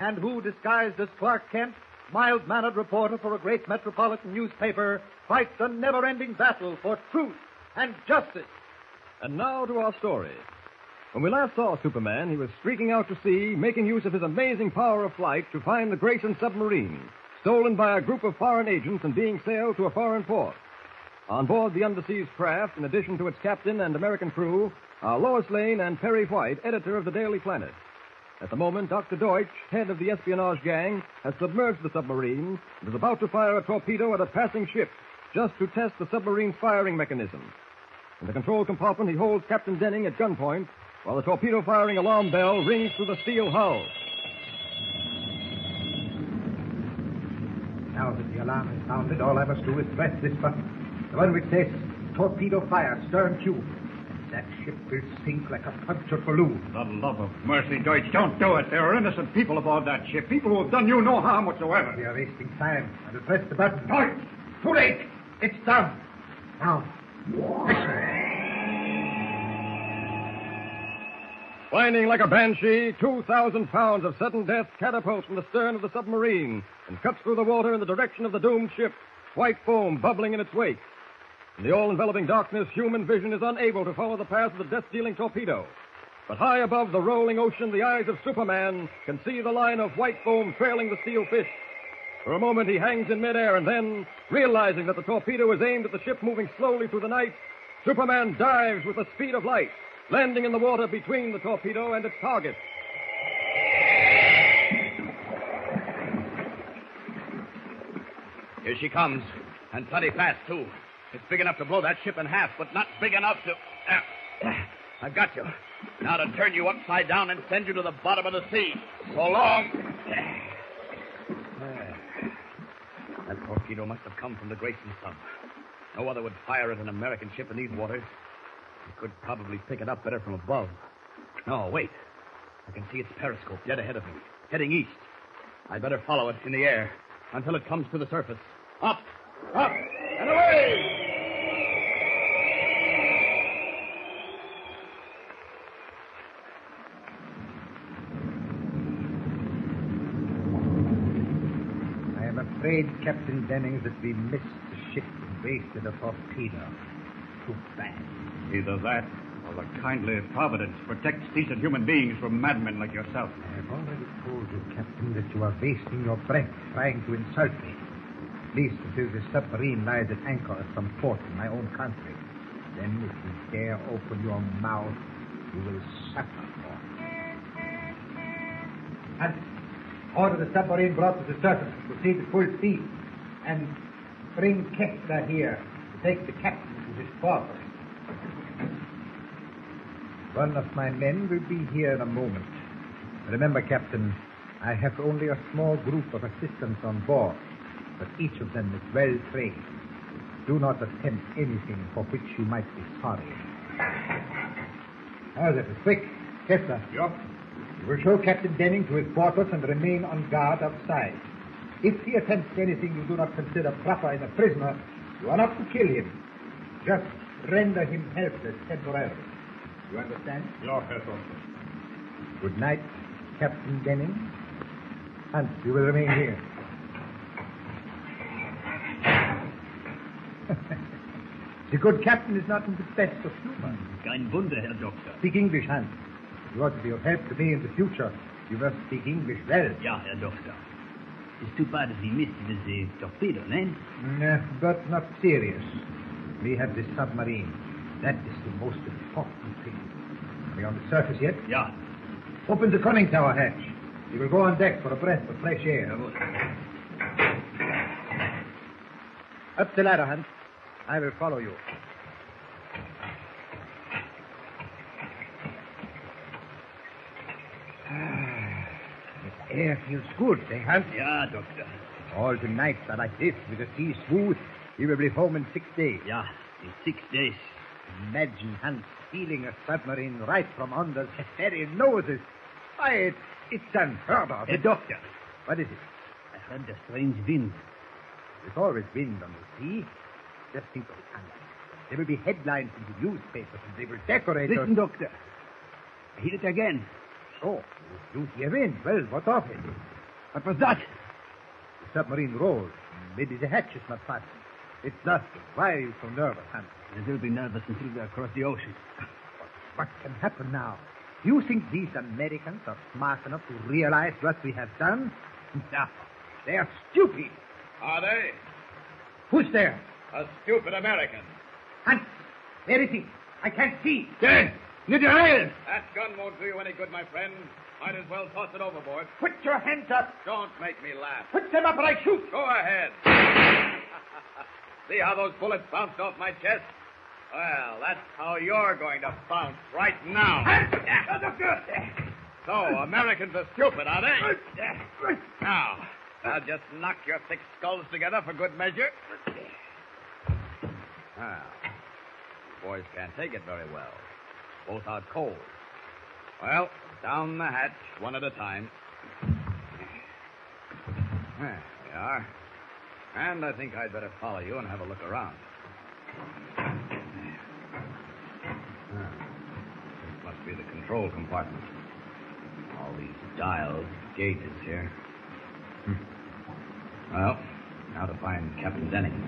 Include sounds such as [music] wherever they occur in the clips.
and who, disguised as Clark Kent, mild-mannered reporter for a great metropolitan newspaper, fights a never-ending battle for truth and justice. And now to our story. When we last saw Superman, he was streaking out to sea, making use of his amazing power of flight to find the Grayson submarine, stolen by a group of foreign agents and being sailed to a foreign port. On board the underseas craft, in addition to its captain and American crew, are Lois Lane and Perry White, editor of the Daily Planet. At the moment, Dr. Deutsch, head of the espionage gang, has submerged the submarine and is about to fire a torpedo at a passing ship just to test the submarine's firing mechanism. In the control compartment, he holds Captain Denning at gunpoint while the torpedo firing alarm bell rings through the steel hull. Now that the alarm is sounded, all I must do is press this button. The one which says torpedo fire, stern tube. Ship will sink like a punctured balloon. The love of mercy, Deutsch, don't do it. There are innocent people aboard that ship. People who have done you no harm whatsoever. We are wasting time. I will press the button. Deutsch! Too late! It's done. Now, listen. Whining like a banshee, 2,000 pounds of sudden death catapults from the stern of the submarine and cuts through the water in the direction of the doomed ship, white foam bubbling in its wake. In the all enveloping darkness, human vision is unable to follow the path of the death dealing torpedo. But high above the rolling ocean, the eyes of Superman can see the line of white foam trailing the steel fish. For a moment, he hangs in midair, and then, realizing that the torpedo is aimed at the ship moving slowly through the night, Superman dives with the speed of light, landing in the water between the torpedo and its target. Here she comes, and plenty fast, too. It's big enough to blow that ship in half, but not big enough to. Uh, [clears throat] I've got you. Now to turn you upside down and send you to the bottom of the sea. So long. [sighs] That torpedo must have come from the Grayson sub. No other would fire at an American ship in these waters. You could probably pick it up better from above. No, wait. I can see its periscope dead ahead of me, heading east. I'd better follow it in the air until it comes to the surface. Up, up, and away! I am afraid, Captain Denning, that we missed the ship and wasted a torpedo. Too bad. Either that or the kindly providence protects decent human beings from madmen like yourself. I have already told you, Captain, that you are wasting your breath trying to insult me. At least until the submarine lies at anchor at some port in my own country. Then, if you dare open your mouth, you will suffer for it. And order the submarine brought to the surface. Proceed at full speed. And bring Kessler here to take the captain to his quarters. One of my men will be here in a moment. Remember, Captain, I have only a small group of assistants on board, but each of them is well trained. Do not attempt anything for which you might be sorry. Now, that is quick. Kessler. Yup. You will show Captain Denning to his quarters and remain on guard outside. If he attempts anything you do not consider proper in a prisoner, you are not to kill him. Just render him helpless temporarily. You understand? Your Herr Good night, Captain Denning. And you will remain here. [laughs] the good captain is not in the best of humor. Kein Wunder, Herr Doktor. Speak English, Hans. You ought to be of help to me in the future You must speak English well. Ja, Herr Doktor. It's too bad we missed with the torpedo, ne? Mm, but not serious. We have the submarine. That is the most important thing. Are we on the surface yet? Ja. Open the conning tower hatch. We will go on deck for a breath of fresh air. Up the ladder, Hans. I will follow you. Air feels good, eh, Hans? Ja, Doktor. All the nights are like this, with the sea smooth. We will be home in six days. Ja, in six days. Imagine Hans stealing a submarine right from under the very noses. Why, it's, it's unheard of. Herr doctor. What is it? I heard a strange wind. There's always wind on the sea. Just think of it, Hans. There will be headlines in the newspapers, and they will decorate Listen, us. Doctor. I hear it again. Oh, you hear in. Well, what of it? What was that? The submarine rolls. Maybe the hatch is not fastened. It's nothing. Why are you so nervous, Hans? I will be nervous until we are across the ocean. What can happen now? Do you think these Americans are smart enough to realize what we have done? [laughs] No. They are stupid. Are they? Who's there? A stupid American. Hans, there it is. I can't see. There! Rail! That gun won't do you any good, my friend. Might as well toss it overboard. Put your hands up. Don't make me laugh. Put them up or I shoot. Go ahead. [laughs] See how those bullets bounced off my chest? Well, that's how you're going to bounce right now. So, Americans are stupid, are they? Now, I'll just knock your thick skulls together for good measure. Now, you boys can't take it very well. Both out cold. Well, down the hatch, one at a time. There we are. And I think I'd better follow you and have a look around. This must be the control compartment. All these dials, gauges here. Hmm. Well, now to find Captain Denning.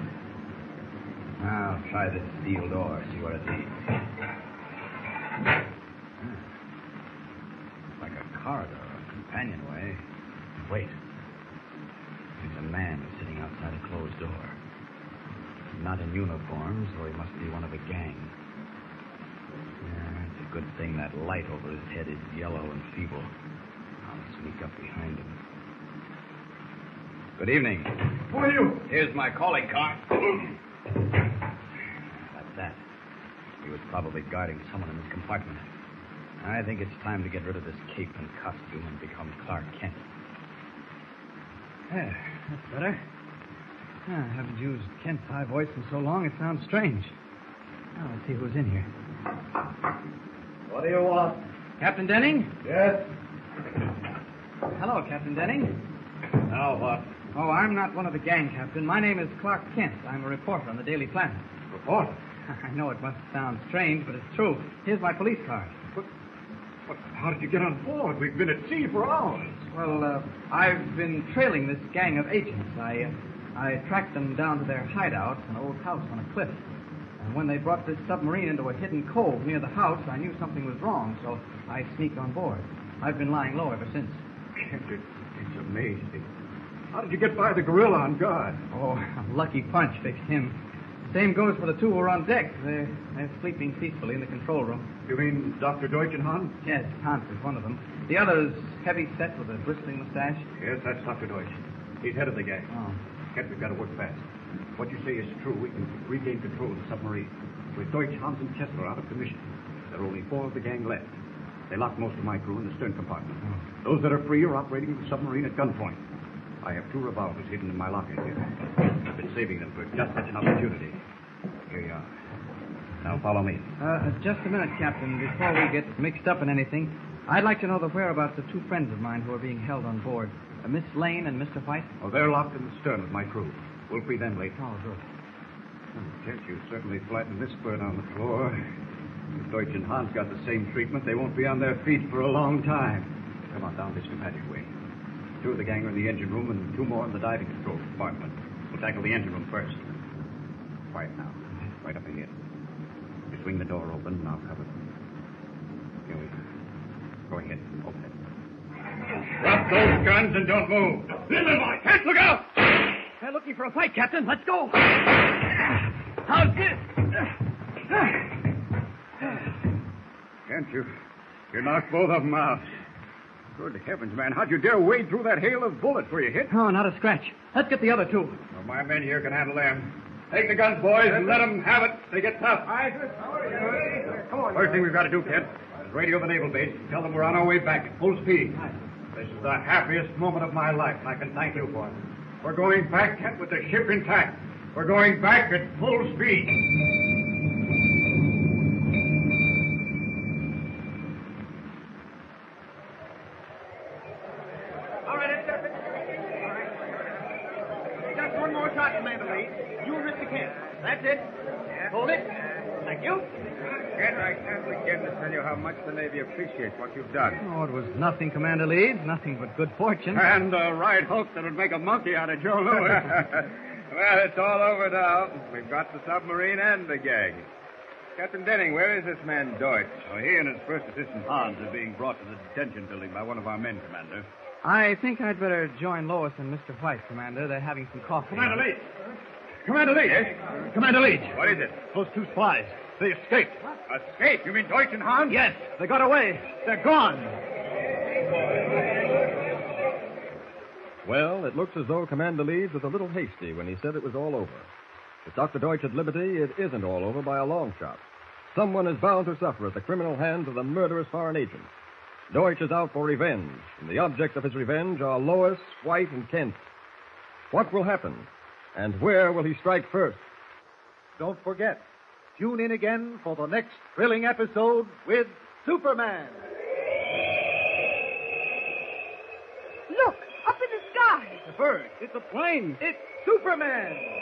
I'll try this steel door, see what it leads. Like a corridor or a companionway. Wait. There's a man sitting outside a closed door. Not in uniform, so he must be one of a gang. Yeah, it's a good thing that light over his head is yellow and feeble. I'll sneak up behind him. Good evening. Who are you? Here's my calling card. [clears throat] was probably guarding someone in this compartment. I think it's time to get rid of this cape and costume and become Clark Kent. There, that's better. Ah, I haven't used Kent's high voice in so long it sounds strange. Now let's see who's in here. What do you want? Captain Denning? Yes. Hello, Captain Denning. Now what? Oh, I'm not one of the gang, Captain. My name is Clark Kent. I'm a reporter on the Daily Planet. Reporter. [laughs] I know it must sound strange, but it's true. Here's my police card. but how did you get on board? We've been at sea for hours. Well, uh, I've been trailing this gang of agents. I, uh, I tracked them down to their hideout, an old house on a cliff. And when they brought this submarine into a hidden cove near the house, I knew something was wrong, so I sneaked on board. I've been lying low ever since. Kent, it, it's amazing. How did you get by the gorilla on guard? Oh, a [laughs] lucky punch fixed him. Same goes for the two who are on deck. They're, they're sleeping peacefully in the control room. You mean Dr. Deutsch and Hans? Yes, Hans is one of them. The other is heavy set with a bristling mustache. Yes, that's Dr. Deutsch. He's head of the gang. Oh. Kent, we've got to work fast. What you say is true. We can regain control of the submarine. With Deutsch, Hans, and Kessler out of commission, there are only four of the gang left. They locked most of my crew in the stern compartment. Oh. Those that are free are operating the submarine at gunpoint. I have two revolvers hidden in my locker here. Saving them for just such an opportunity. Here you are. Now follow me. Uh, just a minute, Captain. Before we get mixed up in anything, I'd like to know the whereabouts of two friends of mine who are being held on board. Uh, Miss Lane and Mr. White. Oh, they're locked in the stern with my crew. We'll free them later. Oh, good. Kent, you certainly flattened this bird on the floor. If Deutsch and Hans got the same treatment, they won't be on their feet for a long time. Come on down this companionway. Two of the gang are in the engine room and two more in the diving control compartment. We'll tackle the engine room first. Quiet now. Right up ahead. You swing the door open and I'll cover them. Here we go. Go ahead. Open it. Drop those guns and don't move. Listen, boy. Can't look out. They're looking for a fight, Captain. Let's go. How's this? Can't you? You knocked both of them out. Good heavens, man. How'd you dare wade through that hail of bullets? Were you hit? Oh, not a scratch. Let's get the other two. Well, my men here can handle them. Take the guns, boys, and let them have it. They get tough. Come on. First thing we've got to do, Kent, is radio the naval base. And tell them we're on our way back at full speed. This is the happiest moment of my life, and I can thank you for it. We're going back, Kent, with the ship intact. We're going back at full speed. All right, that's it. All right. Just one more shot, Commander Lee. You and the Kent. That's it. Hold it. Thank you. Kent, I can't begin to tell you how much the Navy appreciates what you've done. Oh, it was nothing, Commander Leeds. Nothing but good fortune. And the right hook that would make a monkey out of Joe Louis. [laughs] [laughs] well, it's all over now. We've got the submarine and the gang. Captain Denning, where is this man Deutsch? Oh, he and his first assistant Hans are being brought to the detention building by one of our men, Commander. I think I'd better join Lois and Mr. White, Commander. They're having some coffee. Commander Leach! Commander Leach! Yes? Commander Leach! What is it? Those two spies. They escaped. Escape? You mean Deutsch and Hans? Yes, they got away. They're gone. Well, it looks as though Commander Leeds was a little hasty when he said it was all over. With Dr. Deutsch at liberty, it isn't all over by a long shot. Someone is bound to suffer at the criminal hands of the murderous foreign agent. Deutsch is out for revenge, and the object of his revenge are Lois, White, and Kent. What will happen? And where will he strike first? Don't forget, tune in again for the next thrilling episode with Superman. Look, up in the sky. The bird. It's a plane. It's Superman.